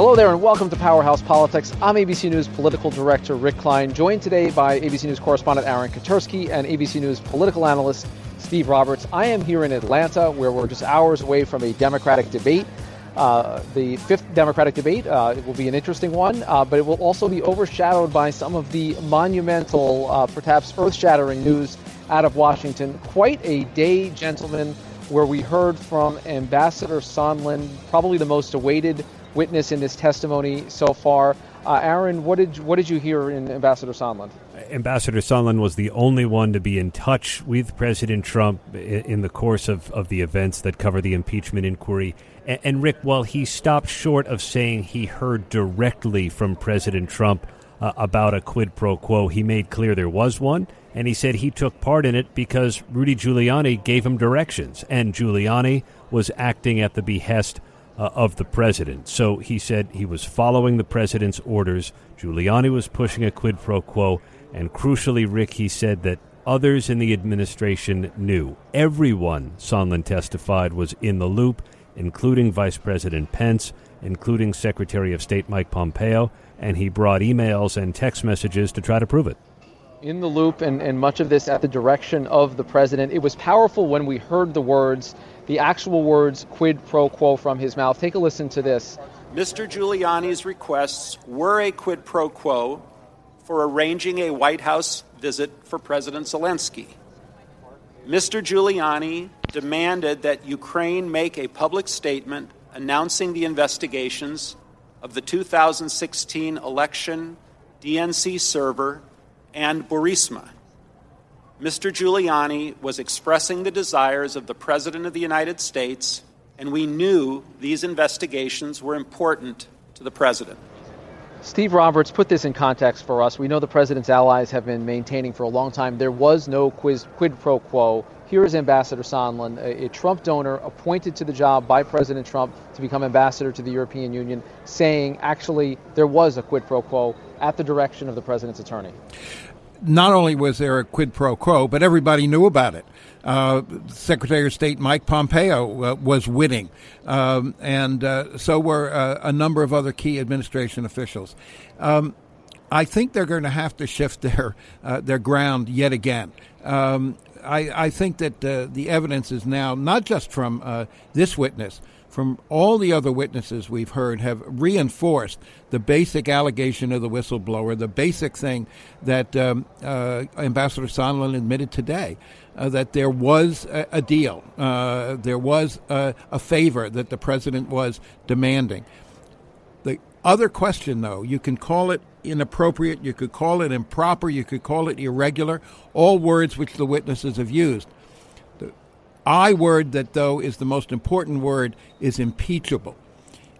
Hello there, and welcome to Powerhouse Politics. I'm ABC News political director Rick Klein, joined today by ABC News correspondent Aaron Katersky and ABC News political analyst Steve Roberts. I am here in Atlanta, where we're just hours away from a Democratic debate. Uh, the fifth Democratic debate. Uh, it will be an interesting one, uh, but it will also be overshadowed by some of the monumental, uh, perhaps earth shattering news out of Washington. Quite a day, gentlemen, where we heard from Ambassador Sondland, probably the most awaited witness in this testimony so far. Uh, Aaron, what did what did you hear in Ambassador Sondland? Ambassador Sondland was the only one to be in touch with President Trump in the course of, of the events that cover the impeachment inquiry. And, and Rick, while he stopped short of saying he heard directly from President Trump uh, about a quid pro quo, he made clear there was one. And he said he took part in it because Rudy Giuliani gave him directions. And Giuliani was acting at the behest uh, of the president. So he said he was following the president's orders. Giuliani was pushing a quid pro quo. And crucially, Rick, he said that others in the administration knew. Everyone, Sondland testified, was in the loop, including Vice President Pence, including Secretary of State Mike Pompeo, and he brought emails and text messages to try to prove it in the loop and, and much of this at the direction of the president. It was powerful when we heard the words the actual words quid pro quo from his mouth. Take a listen to this. Mr. Giuliani's requests were a quid pro quo for arranging a White House visit for President Zelensky. Mr. Giuliani demanded that Ukraine make a public statement announcing the investigations of the 2016 election DNC server and Burisma. Mr. Giuliani was expressing the desires of the President of the United States, and we knew these investigations were important to the President. Steve Roberts, put this in context for us. We know the President's allies have been maintaining for a long time there was no quiz, quid pro quo. Here is Ambassador Sondland, a, a Trump donor appointed to the job by President Trump to become ambassador to the European Union, saying actually there was a quid pro quo at the direction of the President's attorney not only was there a quid pro quo, but everybody knew about it. Uh, Secretary of State Mike Pompeo uh, was winning, um, and uh, so were uh, a number of other key administration officials. Um, I think they're going to have to shift their uh, their ground yet again. Um, I, I, think that uh, the evidence is now not just from this witness, from all the other witnesses we've heard have reinforced the basic allegation of the whistleblower, the basic thing that um, uh, Ambassador Sondland admitted today. Uh, that there was a, a deal, uh, there was a, a favor that the president was demanding. The other question, though, you can call it inappropriate, you could call it improper, you could call it irregular, all words which the witnesses have used. I word that, though, is the most important word is impeachable.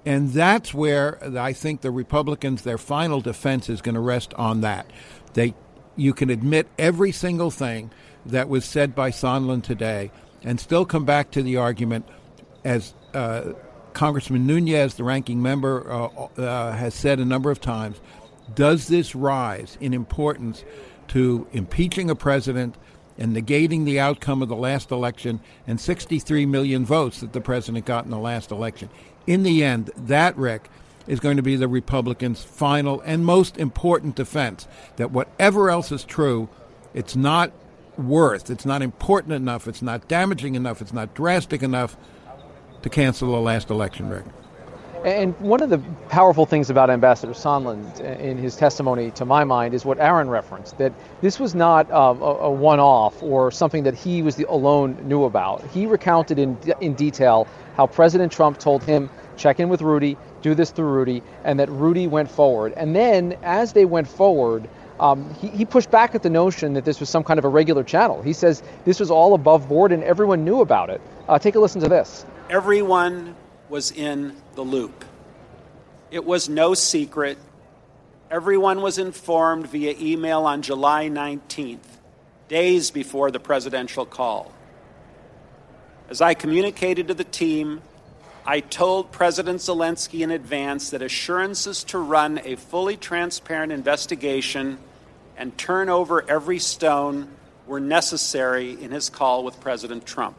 And that's where I think the Republicans, their final defense is going to rest on that. They, you can admit every single thing that was said by Sondland today and still come back to the argument, as uh, Congressman Nunes, the ranking member, uh, uh, has said a number of times, does this rise in importance to impeaching a president – and negating the outcome of the last election and 63 million votes that the president got in the last election. In the end, that, Rick, is going to be the Republicans' final and most important defense that whatever else is true, it's not worth, it's not important enough, it's not damaging enough, it's not drastic enough to cancel the last election, Rick. And one of the powerful things about Ambassador Sondland in his testimony, to my mind, is what Aaron referenced that this was not um, a, a one off or something that he was the alone knew about. He recounted in, in detail how President Trump told him, check in with Rudy, do this through Rudy, and that Rudy went forward. And then as they went forward, um, he, he, pushed back at the notion that this was some kind of a regular channel. He says this was all above board and everyone knew about it. Uh, take a listen to this. Everyone was in the loop. It was no secret. Everyone was informed via email on July 19th, days before the presidential call. As I communicated to the team, I told President Zelensky in advance that assurances to run a fully transparent investigation and turn over every stone were necessary in his call with President Trump.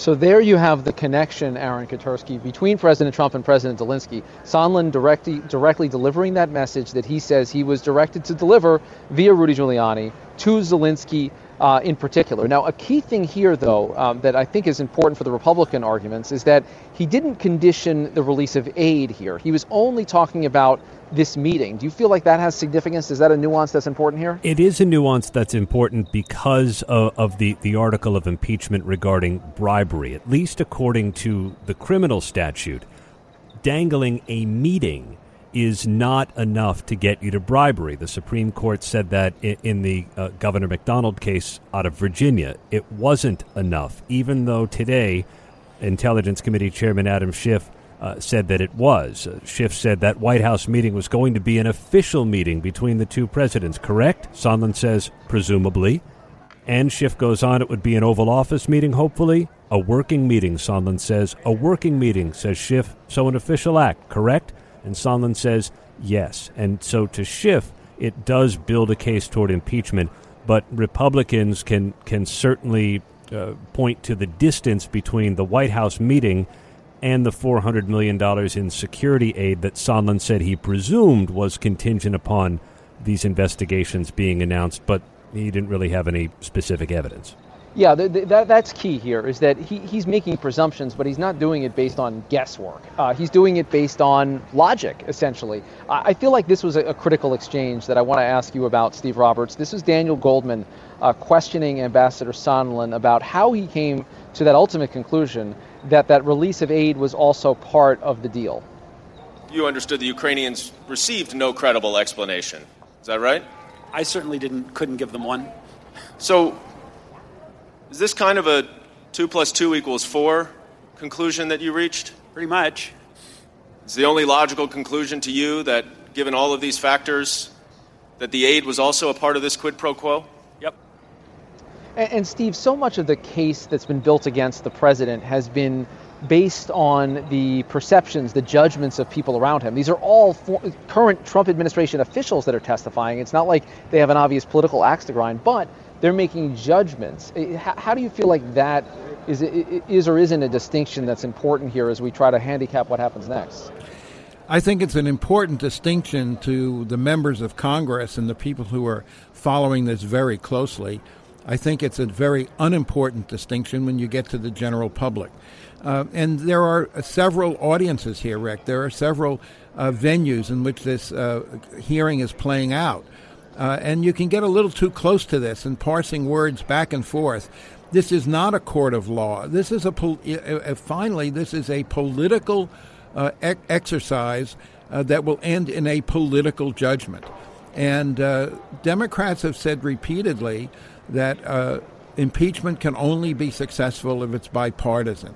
So there you have the connection, Aaron Katersky, between President Trump and President Zelensky. Sondland directly, directly delivering that message that he says he was directed to deliver via Rudy Giuliani to Zelensky uh, in particular. Now, a key thing here, though, um, that I think is important for the Republican arguments is that he didn't condition the release of aid here. He was only talking about this meeting. Do you feel like that has significance? Is that a nuance that's important here? It is a nuance that's important because of, of, the, the article of impeachment regarding bribery, at least according to the criminal statute. Dangling a meeting is not enough to get you to bribery. The Supreme Court said that in the uh, Governor McDonald case out of Virginia. It wasn't enough, even though today Intelligence Committee Chairman Adam Schiff uh, said that it was. Uh, Schiff said that White House meeting was going to be an official meeting between the two presidents, correct? Sondland says, presumably. And Schiff goes on, it would be an Oval Office meeting, hopefully. A working meeting, Sondland says. A working meeting, says Schiff. So an official act, correct? And Sondland says yes. And so to Schiff, it does build a case toward impeachment, but Republicans can can certainly uh, point to the distance between the White House meeting and the $400 million in security aid that Sondland said he presumed was contingent upon these investigations being announced, but he didn't really have any specific evidence. Yeah, the, the, that, that's key here is that he, he's making presumptions, but he's not doing it based on guesswork. Uh, he's doing it based on logic, essentially. I, I feel like this was a, a, critical exchange that I want to ask you about, Steve Roberts. This is Daniel Goldman uh, questioning Ambassador Sondland about how he came to that ultimate conclusion that that release of aid was also part of the deal. You understood the Ukrainians received no credible explanation. Is that right? I certainly didn't couldn't give them one. So is this kind of a 2 plus 2 equals 4 conclusion that you reached? Pretty much. Is the only logical conclusion to you that, given all of these factors, that the aid was also a part of this quid pro quo? Yep. And, and Steve, so much of the case that's been built against the president has been based on the perceptions, the judgments of people around him. These are all for, current Trump administration officials that are testifying. It's not like they have an obvious political axe to grind, but they're making judgments. How do you feel like that is, is or isn't a distinction that's important here as we try to handicap what happens next? I think it's an important distinction to the members of Congress and the people who are following this very closely. I think it's a very unimportant distinction when you get to the general public. Uh, and there are several audiences here, Rick. There are several uh, venues in which this uh, hearing is playing out. Uh, and you can get a little too close to this and parsing words back and forth. This is not a court of law. This is a pol- uh, finally this is a political uh, exercise uh, that will end in a political judgment. And uh, Democrats have said repeatedly that uh, impeachment can only be successful if it's bipartisan.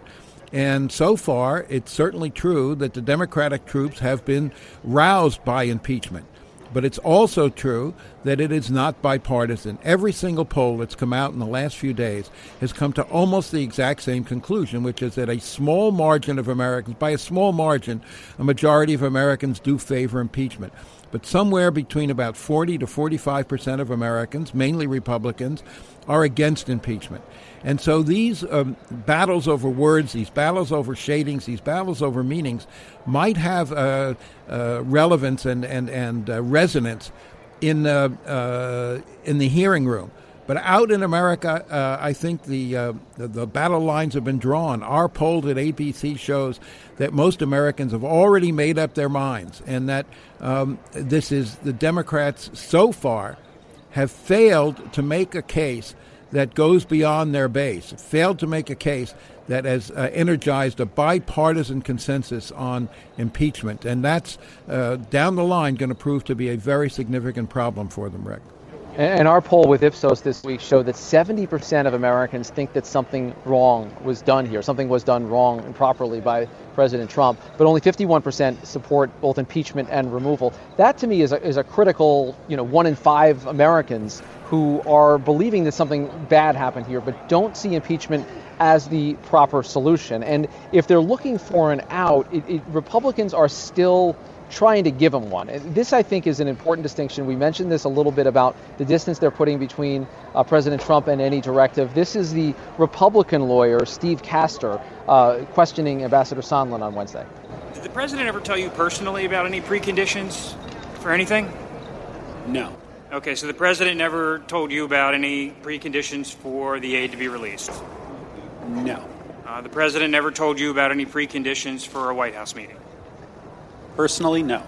And so far, it's certainly true that the Democratic troops have been roused by impeachment. But it's also true that it is not bipartisan. Every single poll that's come out in the last few days has come to almost the exact same conclusion, which is that a small margin of Americans, by a small margin, a majority of Americans do favor impeachment. But somewhere between about 40 to 45 percent of Americans, mainly Republicans, are against impeachment. And so these um, battles over words, these battles over shadings, these battles over meanings might have uh, uh, relevance and, and, and uh, resonance in, uh, uh, in the hearing room. But out in America, uh, I think the, the, the battle lines have been drawn. Our poll at ABC shows that most Americans have already made up their minds, and that um, this is the Democrats so far have failed to make a case that goes beyond their base, failed to make a case that has uh, energized a bipartisan consensus on impeachment. And that's uh, down the line going to prove to be a very significant problem for them, Rick. And our poll with Ipsos this week showed that 70% of Americans think that something wrong was done here, something was done wrong and properly by President Trump, but only 51% support both impeachment and removal. That to me is a, is a critical, you know, one in five Americans who are believing that something bad happened here, but don't see impeachment as the proper solution. And if they're looking for an out, it, it, Republicans are still trying to give them one. And this, I think, is an important distinction. We mentioned this a little bit about the distance they're putting between uh, President Trump and any directive. This is the Republican lawyer, Steve Castor, uh, questioning Ambassador Sondland on Wednesday. Did the president ever tell you personally about any preconditions for anything? No. Okay, so the president never told you about any preconditions for the aid to be released? No. Uh, the president never told you about any preconditions for a White House meeting? Personally, no.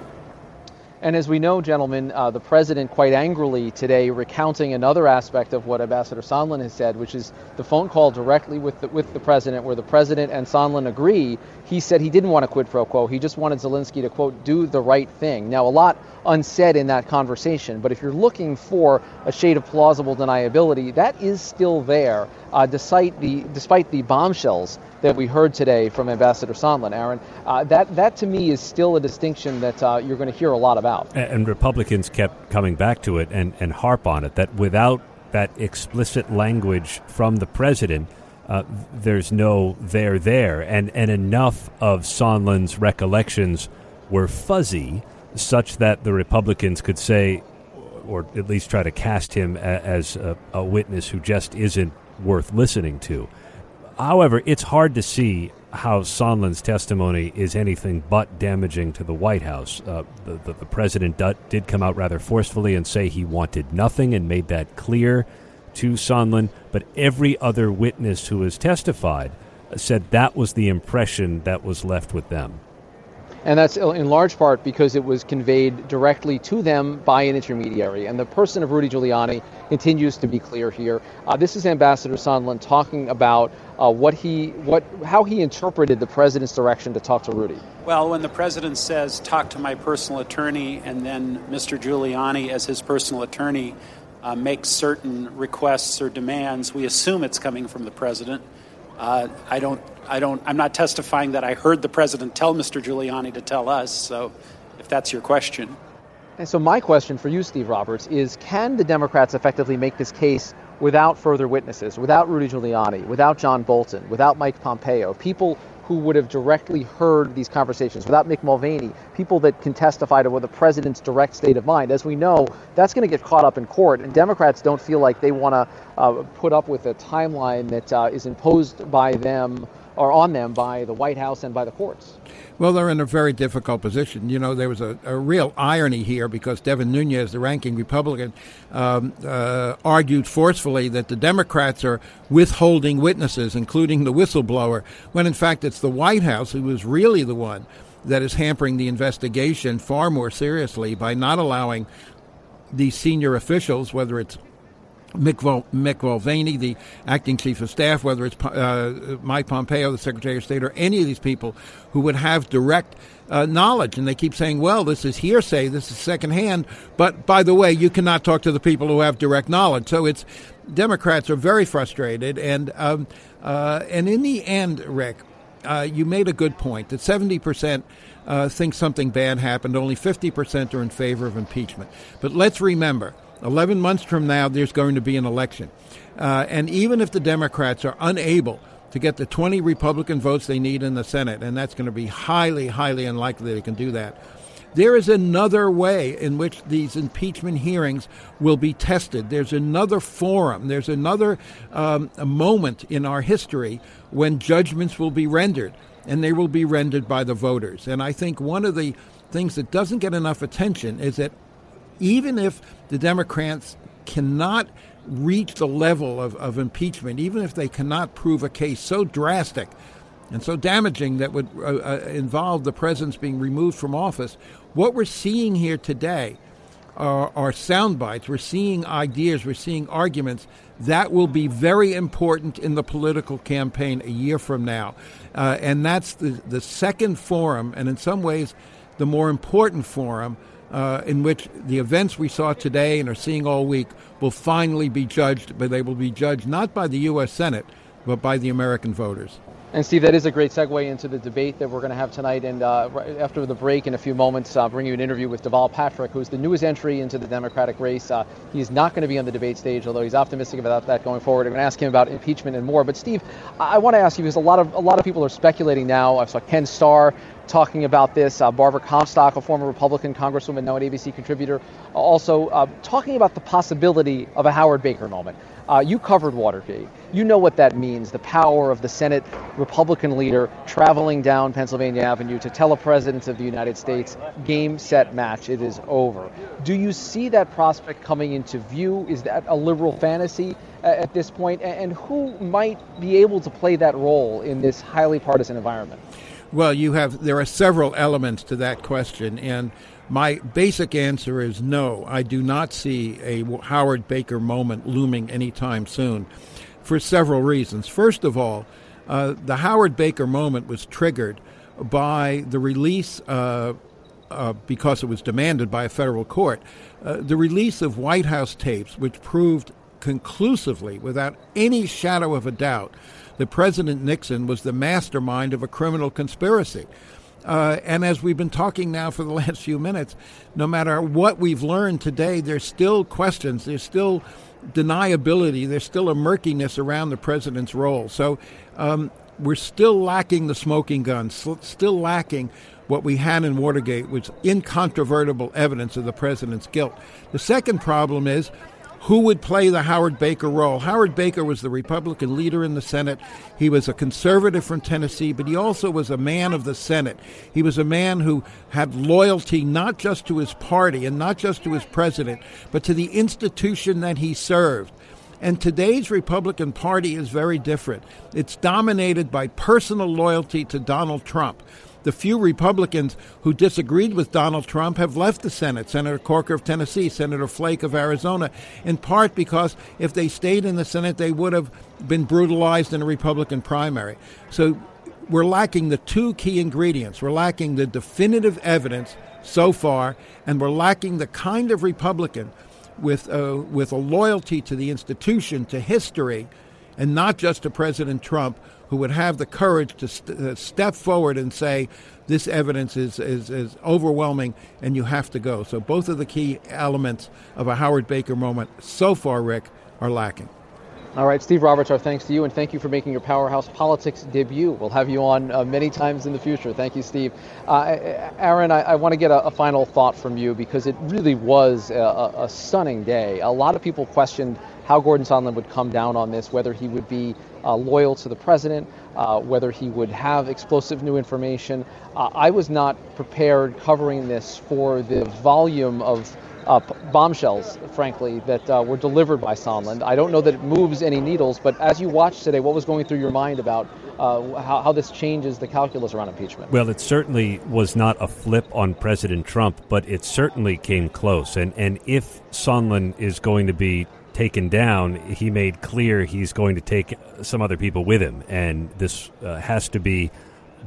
And as we know, gentlemen, uh, the president quite angrily today recounting another aspect of what Ambassador Sondland has said, which is the phone call directly with the, with the president, where the president and Sondland agree. He said he didn't want a quid pro quo. He just wanted Zelensky to, quote, do the right thing. Now, a lot unsaid in that conversation, but if you're looking for a shade of plausible deniability, that is still there, uh, despite, the, despite the bombshells that we heard today from Ambassador Sondland, Aaron. Uh, that, that to me is still a distinction that uh, you're going to hear a lot about. And, and Republicans kept coming back to it and, and harp on it that without that explicit language from the president, uh, there's no there there. And, and enough of Sondland's recollections were fuzzy such that the Republicans could say, or at least try to cast him as a, a witness who just isn't worth listening to. However, it's hard to see how Sondland's testimony is anything but damaging to the White House. Uh, the, the, the, president did come out rather forcefully and say he wanted nothing and made that clear to Sondland, but every other witness who has testified said that was the impression that was left with them. And that's in large part because it was conveyed directly to them by an intermediary. And the person of Rudy Giuliani continues to be clear here. Uh, this is Ambassador Sondland talking about uh, what he, what, how he interpreted the president's direction to talk to Rudy. Well, when the president says, talk to my personal attorney, and then Mr. Giuliani, as his personal attorney, uh, makes certain requests or demands, we assume it's coming from the president. Uh, I don't I don't. I'm not testifying that I heard the president tell Mr. Giuliani to tell us. So, if that's your question. And so, my question for you, Steve Roberts, is: Can the Democrats effectively make this case without further witnesses, without Rudy Giuliani, without John Bolton, without Mike Pompeo, people who would have directly heard these conversations, without Mick Mulvaney, people that can testify to what the president's direct state of mind. As we know, that's going to get caught up in court, and Democrats don't feel like they want to uh, put up with a timeline that uh, is imposed by them or on them by the White House and by the courts. Well, they're in a very difficult position. You know, there was a, a real irony here because Devin Nunes, the ranking Republican, um, uh, argued forcefully that the Democrats are withholding witnesses, including the whistleblower, when in fact it's the White House who is really the one that is hampering the investigation far more seriously by not allowing these senior officials, whether it's Mick, Vol- Mick Mulvaney, the acting chief of staff, whether it's uh, Mike Pompeo, the Secretary of State, or any of these people who would have direct uh, knowledge. And they keep saying, well, this is hearsay, this is secondhand. But by the way, you cannot talk to the people who have direct knowledge. So it's Democrats are very frustrated. And, um, uh, and in the end, Rick, uh, you made a good point that 70%. Uh, think something bad happened. Only 50% are in favor of impeachment. But let's remember, 11 months from now, there's going to be an election. Uh, and even if the Democrats are unable to get the 20 Republican votes they need in the Senate, and that's going to be highly, highly unlikely they can do that, there is another way in which these impeachment hearings will be tested. There's another forum. There's another um, moment in our history when judgments will be rendered, and they will be rendered by the voters. And I think one of the things that doesn't get enough attention is that even if the Democrats cannot reach the level of, of impeachment, even if they cannot prove a case so drastic and so damaging that would uh, uh, involve the president's being removed from office, what we're seeing here today are, are sound bites. We're seeing ideas, we're seeing arguments that will be very important in the political campaign a year from now. Uh, and that's the, the second forum, and in some ways, the more important forum uh, in which the events we saw today and are seeing all week will finally be judged, but they will be judged not by the U.S. Senate, but by the American voters. And Steve, that is a great segue into the debate that we're going to have tonight. And uh, after the break, in a few moments, I'll bring you an interview with Deval Patrick, who's the newest entry into the Democratic race. Uh, he's not going to be on the debate stage, although he's optimistic about that going forward. I'm going to ask him about impeachment and more. But Steve, I want to ask you because a lot of a lot of people are speculating now. I saw Ken Starr talking about this. Uh, Barbara Comstock, a former Republican congresswoman, now an ABC contributor, also uh, talking about the possibility of a Howard Baker moment. Uh, you covered Watergate. You know what that means the power of the Senate Republican leader traveling down Pennsylvania Avenue to tell a president of the United States, game, set, match, it is over. Do you see that prospect coming into view? Is that a liberal fantasy at this point? And who might be able to play that role in this highly partisan environment? Well, you have there are several elements to that question, and my basic answer is no. I do not see a Howard Baker moment looming anytime soon for several reasons. First of all, uh, the Howard Baker moment was triggered by the release, uh, uh, because it was demanded by a federal court, uh, the release of White House tapes, which proved conclusively, without any shadow of a doubt, that President Nixon was the mastermind of a criminal conspiracy. Uh, and as we've been talking now for the last few minutes, no matter what we've learned today, there's still questions, there's still deniability, there's still a murkiness around the president's role. So um, we're still lacking the smoking gun, still lacking what we had in Watergate, which incontrovertible evidence of the president's guilt. The second problem is who would play the Howard Baker role. Howard Baker was the Republican leader in the Senate. He was a conservative from Tennessee, but he also was a man of the Senate. He was a man who had loyalty not just to his party and not just to his president, but to the institution that he served. And today's Republican Party is very different. It's dominated by personal loyalty to Donald Trump the few Republicans who disagreed with Donald Trump have left the Senate. Senator Corker of Tennessee, Senator Flake of Arizona, in part because if they stayed in the Senate, they would have been brutalized in a Republican primary. So we're lacking the two key ingredients. We're lacking the definitive evidence so far, and we're lacking the kind of Republican with, uh, with a loyalty to the institution, to history, and not just to President Trump, who would have the courage to st- uh, step forward and say, this evidence is, is, is overwhelming and you have to go. So both of the key elements of a Howard Baker moment so far, Rick, are lacking. All right, Steve Roberts, our thanks to you, and thank you for making your Powerhouse Politics debut. We'll have you on uh, many times in the future. Thank you, Steve. Uh, Aaron, I, I want to get a, a, final thought from you because it really was a, a stunning day. A lot of people questioned how Gordon Sondland would come down on this, whether he would be uh, loyal to the president, uh, whether he would have explosive new information. Uh, I was not prepared covering this for the volume of uh, bombshells, frankly, that uh, were delivered by Sondland. I don't know that it moves any needles, but as you watched today, what was going through your mind about uh, how, how, this changes the calculus around impeachment? Well, it certainly was not a flip on President Trump, but it certainly came close. And, and if Sondland is going to be taken down, he made clear he's going to take some other people with him. And this uh, has to be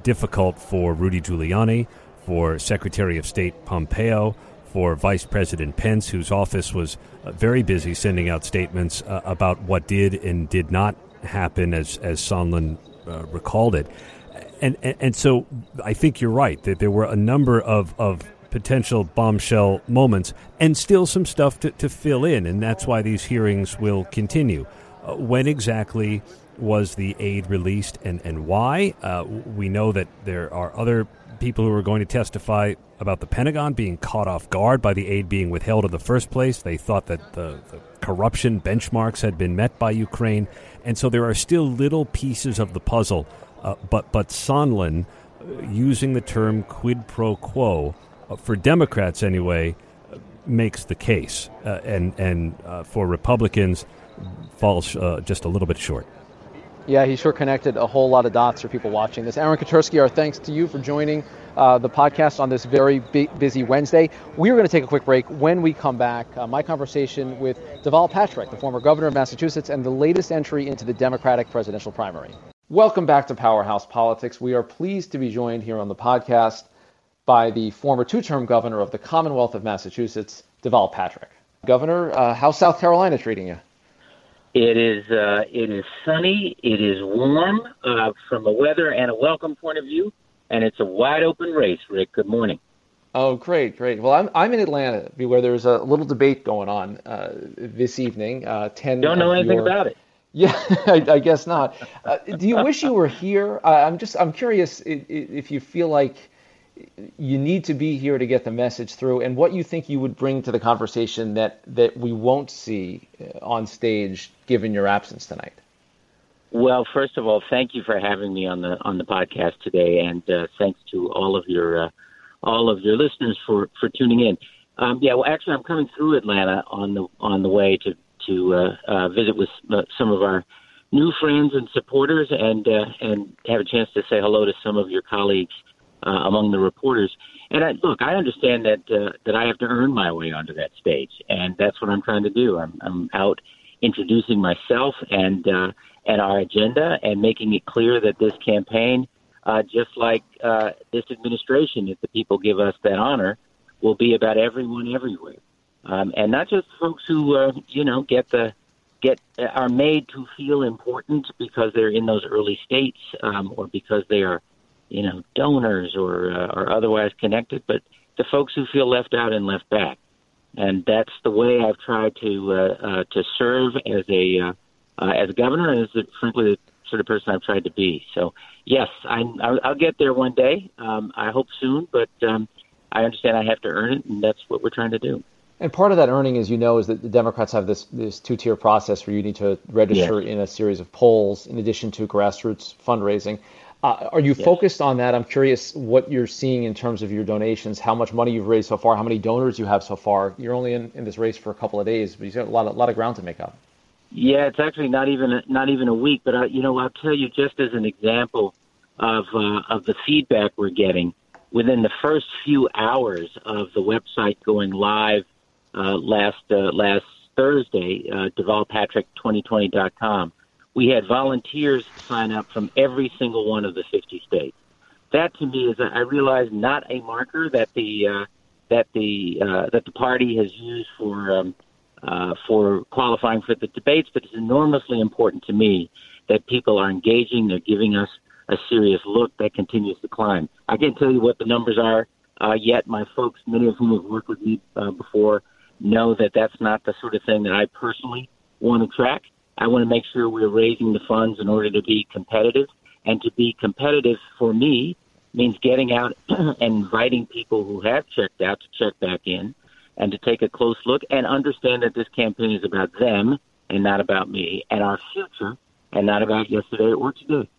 difficult for Rudy Giuliani, for Secretary of State Pompeo, for Vice President Pence, whose office was uh, very busy sending out statements uh, about what did and did not happen, as, as Sondland uh, recalled it. And, and, and so I think you're right that there were a number of, of potential bombshell moments and still some stuff to, to fill in. And that's why these hearings will continue. Uh, when exactly was the aid released and, and why? Uh, we know that there are other people who are going to testify about the Pentagon being caught off guard by the aid being withheld in the first place. They thought that the, the corruption benchmarks had been met by Ukraine. And so there are still little pieces of the puzzle. Uh, but, but Sondland, uh, using the term quid pro quo, for Democrats anyway, makes the case, uh, and and uh, for Republicans falls uh, just a little bit short. Yeah, he sure connected a whole lot of dots for people watching this. Aaron Katersky, our thanks to you for joining uh, the podcast on this very busy Wednesday. We are going to take a quick break. When we come back, uh, my conversation with Deval Patrick, the former governor of Massachusetts, and the latest entry into the Democratic presidential primary. Welcome back to Powerhouse Politics. We are pleased to be joined here on the podcast by the former two term governor of the Commonwealth of Massachusetts, Deval Patrick. Governor, uh, how's South Carolina treating you? It is uh, it is sunny. It is warm uh, from a weather and a welcome point of view, and it's a wide open race. Rick, good morning. Oh, great, great. Well, I'm I'm in Atlanta, where there's a little debate going on uh, this evening. Uh, Ten. Don't know anything your... about it. Yeah, I, I guess not. Uh, do you wish you were here? I'm just I'm curious if, if you feel like you need to be here to get the message through, and what you think you would bring to the conversation that that we won't see uh, on stage given your absence tonight. Well, first of all, thank you for having me on the on the podcast today, and uh, thanks to all of your uh, all of your listeners for for tuning in. Um, yeah, well, actually, I'm coming through Atlanta on the on the way to to uh, uh, visit with uh, some of our new friends and supporters, and and have a chance to say hello to some of your colleagues uh, among the reporters. And I, look, I understand that uh, that I have to earn my way onto that stage, and that's what I'm trying to do. I'm, I'm out introducing myself and uh, and our agenda, and making it clear that this campaign, uh, just like uh, this administration, if the people give us that honor, will be about everyone everywhere, um, and not just folks who uh, you know get the get are made to feel important because they're in those early states um, or because they are you know, donors or uh, or otherwise connected, but the folks who feel left out and left back. And that's the way I've tried to uh, uh, to serve as a uh, uh, as a governor, and as a, frankly the sort of person I've tried to be. So yes, I, I'll, I'll get there one day. Um, I hope soon, but um, I understand I have to earn it, and that's what we're trying to do. And part of that earning, as you know, is that the Democrats have this this two tier process where you need to register in a series of polls in addition to grassroots fundraising. Uh, are you yes. focused on that? I'm curious what you're seeing in terms of your donations, how much money you've raised so far, how many donors you have so far. You're only in, in this race for a couple of days, but you've got a lot of, lot of ground to make up. Yeah, it's actually not even a, not even a week, but I, you know I'll tell you just as an example of uh, of the feedback we're getting within the first few hours of the website going live uh, last uh, last Thursday, uh, devalpatrick2020.com we had volunteers sign up from every single one of the 50 states. That to me is, I realize, not a marker that the uh, that the uh, that the party has used for um, uh, for qualifying for the debates, but it's enormously important to me that people are engaging. They're giving us a serious look that continues to climb. I can't tell you what the numbers are uh, yet. My folks, many of whom have worked with me uh, before, know that that's not the sort of thing that I personally want to track. I want to make sure we're raising the funds in order to be competitive. And to be competitive for me means getting out and inviting people who have checked out to check back in and to take a close look and understand that this campaign is about them and not about me and our future and not about yesterday or today.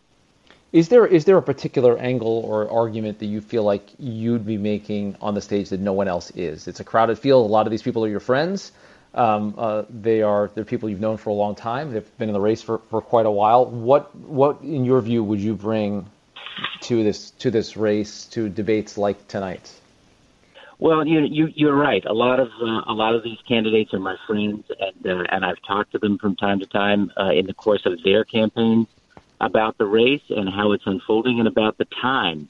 Is there is there a particular angle or argument that you feel like you'd be making on the stage that no one else is? It's a crowded field. A lot of these people are your friends. Um, uh, they are they're people you've known for a long time. They've been in the race for, for quite a while. What what in your view would you bring to this to this race to debates like tonight? Well, you, you you're right. A lot of uh, a lot of these candidates are my friends, and uh, and I've talked to them from time to time uh, in the course of their campaigns about the race and how it's unfolding, and about the time.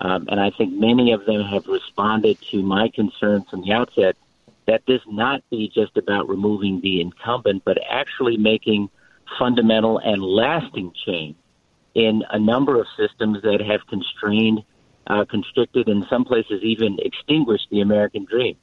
Um, and I think many of them have responded to my concerns from the outset that this not be just about removing the incumbent, but actually making fundamental and lasting change in a number of systems that have constrained, uh, constricted, in some places even extinguished the American dream.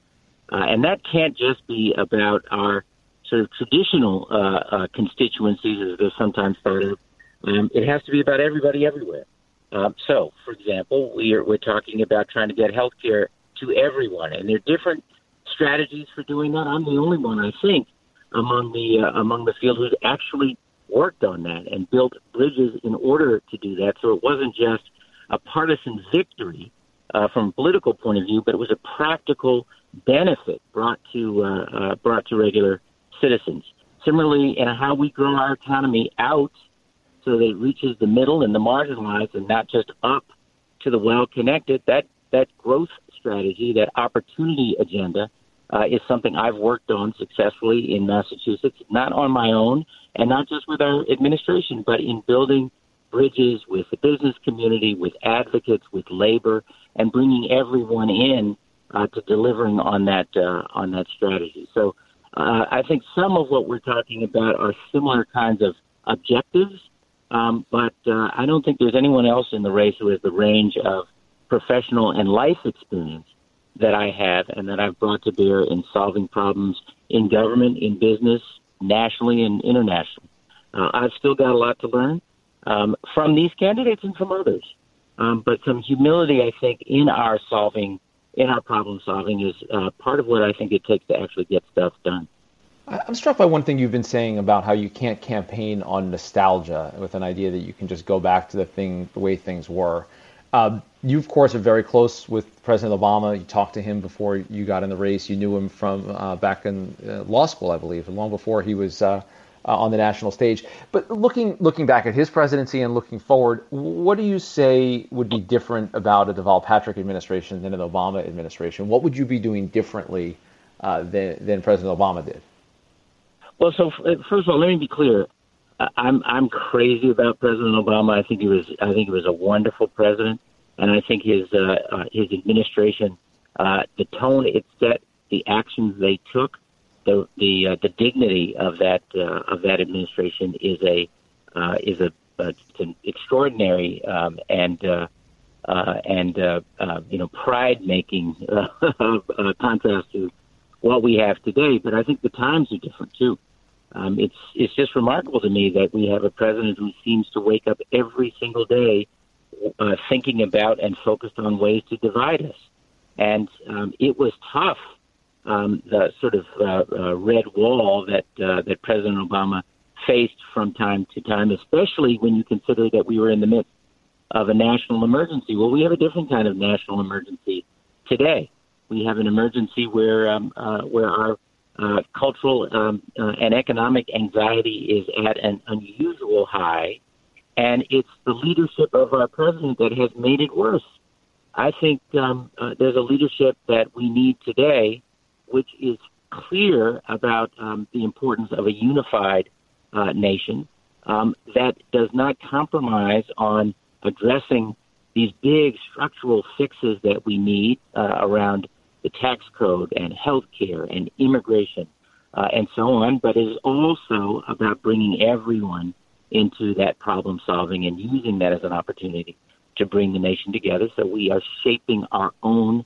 Uh, and that can't just be about our sort of traditional uh, uh, constituencies, as they're sometimes thought of. Um, it has to be about everybody everywhere. Um, so, for example, we are, we're talking about trying to get health care to everyone, and there are different strategies for doing that. I'm the only one, I think, among the uh, among the field who's actually worked on that and built bridges in order to do that. So it wasn't just a partisan victory uh, from a political point of view, but it was a practical benefit brought to uh, uh, brought to regular citizens. Similarly, in how we grow our economy out so that it reaches the middle and the marginalized, and not just up to the well connected. That that growth strategy, that opportunity agenda, uh, is something I've worked on successfully in Massachusetts, not on my own and not just with our administration, but in building bridges with the business community, with advocates, with labor, and bringing everyone in uh, to delivering on that uh, on that strategy. So Uh, I think some of what we're talking about are similar kinds of objectives, um, but uh, I don't think there's anyone else in the race who has the range of professional and life experience that I have and that I've brought to bear in solving problems in government, in business, nationally and internationally. Uh, I've still got a lot to learn um, from these candidates and from others. Um, but some humility, I think, in our solving, in our problem solving, is uh, part of what I think it takes to actually get stuff done. I'm struck by one thing you've been saying about how you can't campaign on nostalgia with an idea that you can just go back to the thing, the way things were. Um, you, of course, are very close with President Obama. You talked to him before you got in the race. You knew him from uh, back in uh, law school, I believe, long before he was uh, uh, on the national stage. But looking looking back at his presidency and looking forward, what do you say would be different about a Deval Patrick administration than an Obama administration? What would you be doing differently uh, than than President Obama did? Well, so first of all, let me be clear. I'm I'm crazy about President Obama. I think he was I think he was a wonderful president, and I think his uh, uh, his administration, uh, the tone it set, the actions they took, the the uh, the dignity of that uh, of that administration is a uh, is a uh, an extraordinary um, and uh, uh, and uh, uh, you know pride making uh, uh, contrast to what we have today. But I think the times are different too. Um, it's it's just remarkable to me that we have a president who seems to wake up every single day uh, thinking about and focused on ways to divide us. And um, it was tough, um, the sort of uh, uh, red wall that uh, that President Obama faced from time to time, especially when you consider that we were in the midst of a national emergency. Well, we have a different kind of national emergency today. We have an emergency where um, uh, where our uh, cultural um, uh, and economic anxiety is at an unusual high, and it's the leadership of our president that has made it worse. I think um, uh, there's a leadership that we need today, which is clear about um, the importance of a unified uh, nation um, that does not compromise on addressing these big structural fixes that we need uh, around the tax code and health care and immigration uh, and so on, but it is also about bringing everyone into that problem solving and using that as an opportunity to bring the nation together so we are shaping our own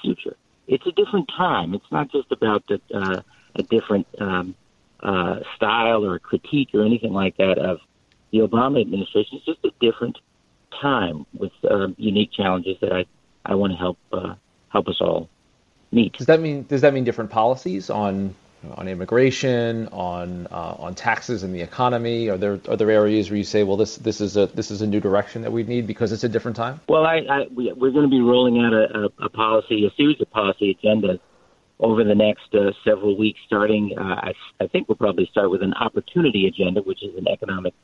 future. It's a different time. It's not just about the, uh, a different um, uh, style or critique or anything like that of the Obama administration. It's just a different time with uh, unique challenges that I, I want to help uh, help us all meet. Does that mean does that mean different policies on on immigration, on uh, on taxes and the economy? Are there are there areas where you say, well, this this is a this is a new direction that we need because it's a different time? Well, I, I we, are going to be rolling out a, a, policy, a series of policy agendas over the next uh, several weeks. Starting, uh, I, I think we'll probably start with an opportunity agenda, which is an economic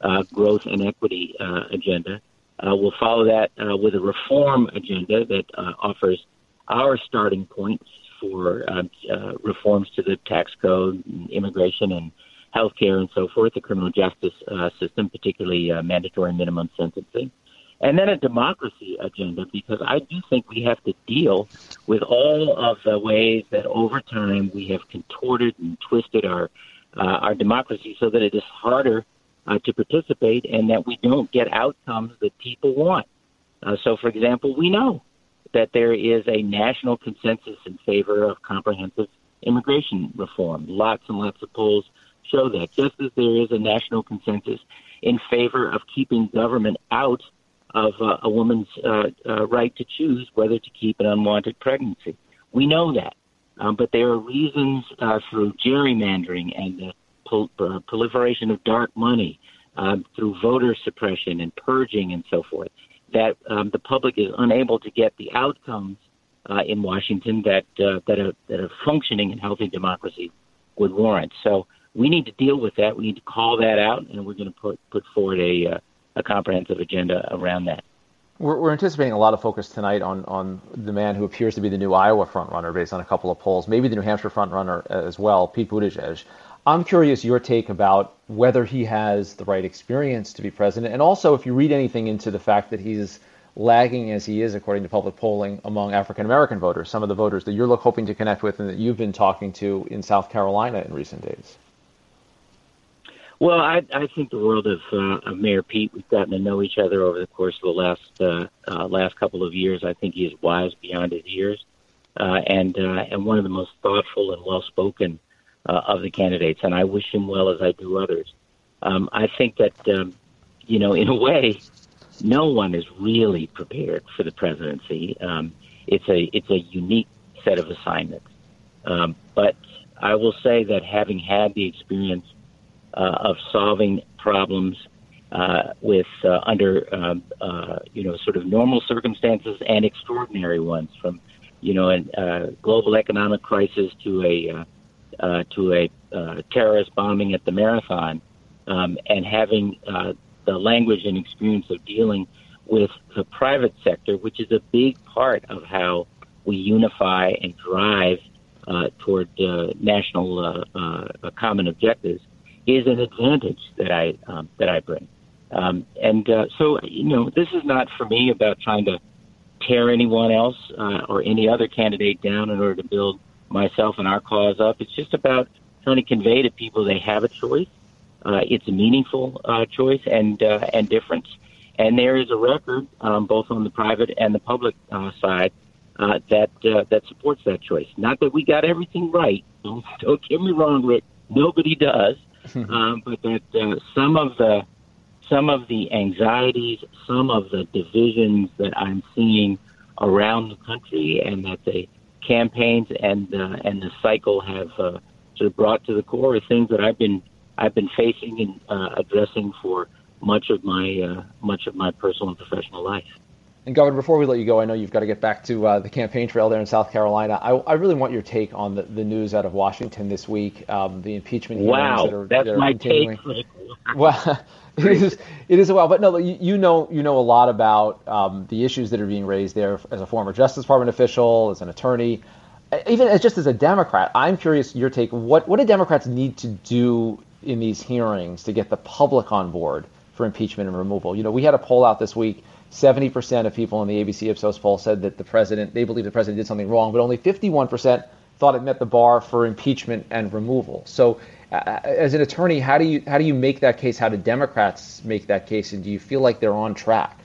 uh, growth and equity uh, agenda. Uh, we'll follow that with a reform agenda that offers our starting points for uh, uh, reforms to the tax code, and immigration, and healthcare, and so forth, the criminal justice uh, system, particularly uh, mandatory minimum sentencing, and then a democracy agenda, because I do think we have to deal with all of the ways that over time we have contorted and twisted our uh, our democracy so that it is harder uh, to participate and that we don't get outcomes that people want. So, for example, we know that there is a national consensus in favor of comprehensive immigration reform. Lots and lots of polls show that, just as there is a national consensus in favor of keeping government out of uh, a woman's uh, uh, right to choose whether to keep an unwanted pregnancy. We know that. Um, but there are reasons uh, through gerrymandering and the pol- uh, proliferation of dark money, um, through voter suppression and purging and so forth, that um, the public is unable to get the outcomes uh, in Washington that uh, that a that a functioning and healthy democracy would warrant. So we need to deal with that. We need to call that out, and we're going to put put forward a uh, a comprehensive agenda around that. We're, we're, anticipating a lot of focus tonight on on the man who appears to be the new Iowa frontrunner based on a couple of polls, maybe the New Hampshire frontrunner as well, Pete Buttigieg. I'm curious your take about whether he has the right experience to be president, and also if you read anything into the fact that he's lagging as he is, according to public polling, among African American voters, some of the voters that you're hoping to connect with and that you've been talking to in South Carolina in recent days? Well, I, I think the world of, uh, of Mayor Pete, we've gotten to know each other over the course of the last uh, uh, last couple of years. I think he is wise beyond his years, uh, and uh, and one of the most thoughtful and well spoken uh, of the candidates. And I wish him well as I do others. Um, I think that um, you know, in a way, no one is really prepared for the presidency. Um, it's a it's a unique set of assignments. Um, but I will say that having had the experience uh, of solving problems uh, with uh, under um, uh, you know sort of normal circumstances and extraordinary ones, from you know a uh, global economic crisis to a uh, to a uh, terrorist bombing at the marathon, um, and having uh, the language and experience of dealing with the private sector, which is a big part of how we unify and drive uh, toward uh, national uh, uh, common objectives is an advantage that I um, that I bring. Um, and uh, so, you know, this is not for me about trying to tear anyone else uh, or any other candidate down in order to build myself and our cause up. It's just about trying to convey to people they have a choice. Uh, it's a meaningful uh, choice and uh, and difference. And there is a record, um, both on the private and the public uh, side, uh, that uh, that supports that choice. Not that we got everything right. Don't, don't get me wrong, Rick. Nobody does. um, but that uh, some of the some of the anxieties, some of the divisions that I'm seeing around the country, and that the campaigns and uh, and the cycle have uh, sort of brought to the core are things that I've been I've been facing and uh, addressing for much of my uh, much of my personal and professional life. And Governor, before we let you go, I know you've got to get back to uh, the campaign trail there in South Carolina. I, I really want your take on the, the, news out of Washington this week, um, the impeachment hearings wow, that are, that's that are my continuing. take. well, it is it is a while, but no, you, you know you know a lot about um, the issues that are being raised there as a former Justice Department official, as an attorney, even as just as a Democrat. I'm curious your take. What what do Democrats need to do in these hearings to get the public on board for impeachment and removal? You know, we had a poll out this week 70% of people in the ABC Ipsos poll said that the president, they believe the president did something wrong, but only 51% thought it met the bar for impeachment and removal. So, uh, as an attorney, how do you how do you make that case? How do Democrats make that case, and do you feel like they're on track?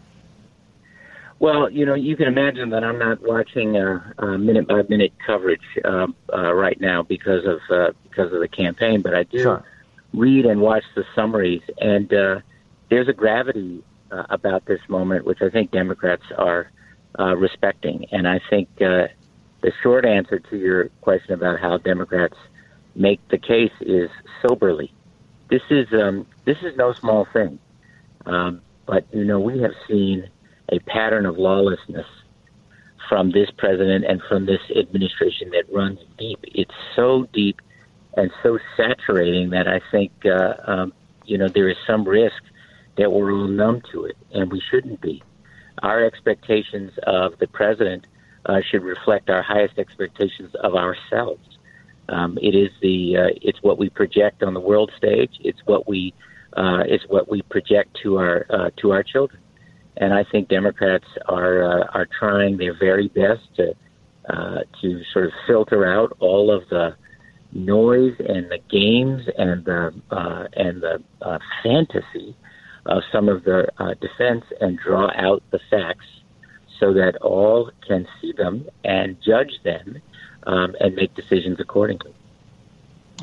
Well, you know, you can imagine that I'm not watching uh, uh, minute by minute coverage uh, uh, right now because of uh, because of the campaign, but I do sure. read and watch the summaries, and uh, there's a gravity uh, about this moment, which I think Democrats are uh, respecting. And I think uh, the short answer to your question about how Democrats make the case is soberly. This is um, this is no small thing, um, but you know we have seen a pattern of lawlessness from this president and from this administration that runs deep. It's so deep and so saturating that I think uh, um, you know there is some risk that we're all numb to it, and we shouldn't be. Our expectations of the president uh, should reflect our highest expectations of ourselves. Um, it is the uh, it's what we project on the world stage. It's what we uh, it's what we project to our uh, to our children. And I think Democrats are uh, are trying their very best to uh, to sort of filter out all of the noise and the games and the and the fantasy of some of the uh, defense and draw out the facts so that all can see them and judge them um, and make decisions accordingly.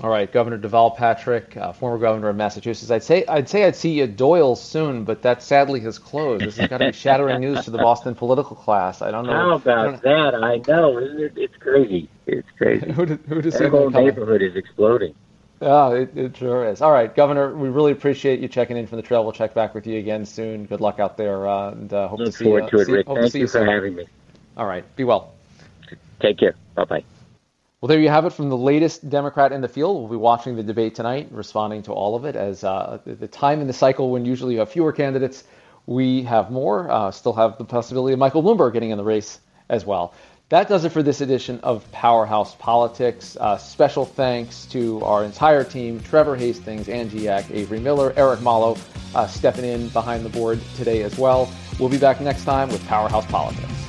All right, Governor Deval Patrick, uh, former governor of Massachusetts. I'd say I'd say I'd see you at Doyle soon, but that sadly has closed. This is got to be shattering news to the Boston political class. I don't know. How about that? I know, isn't it? It's crazy. It's crazy. who did, who the whole neighborhood is exploding. Oh, it, it, sure is. All right, Governor, we really appreciate you checking in from the trail. We'll check back with you again soon. Good luck out there, uh, and uh, hope Look to see forward you. to it, see, Rick. Thank you you for soon. having me. All right, be well. Take care. Bye bye. Well, there you have it from the latest Democrat in the field. We'll be watching the debate tonight, responding to all of it. As uh, the time in the cycle when usually you have fewer candidates, we have more. Uh, still have the possibility of Michael Bloomberg getting in the race as well. That does it for this edition of Powerhouse Politics. Uh, special thanks to our entire team Trevor Hastings, Angie Yak, Avery Miller, Eric Malo uh, stepping in behind the board today as well. We'll be back next time with Powerhouse Politics.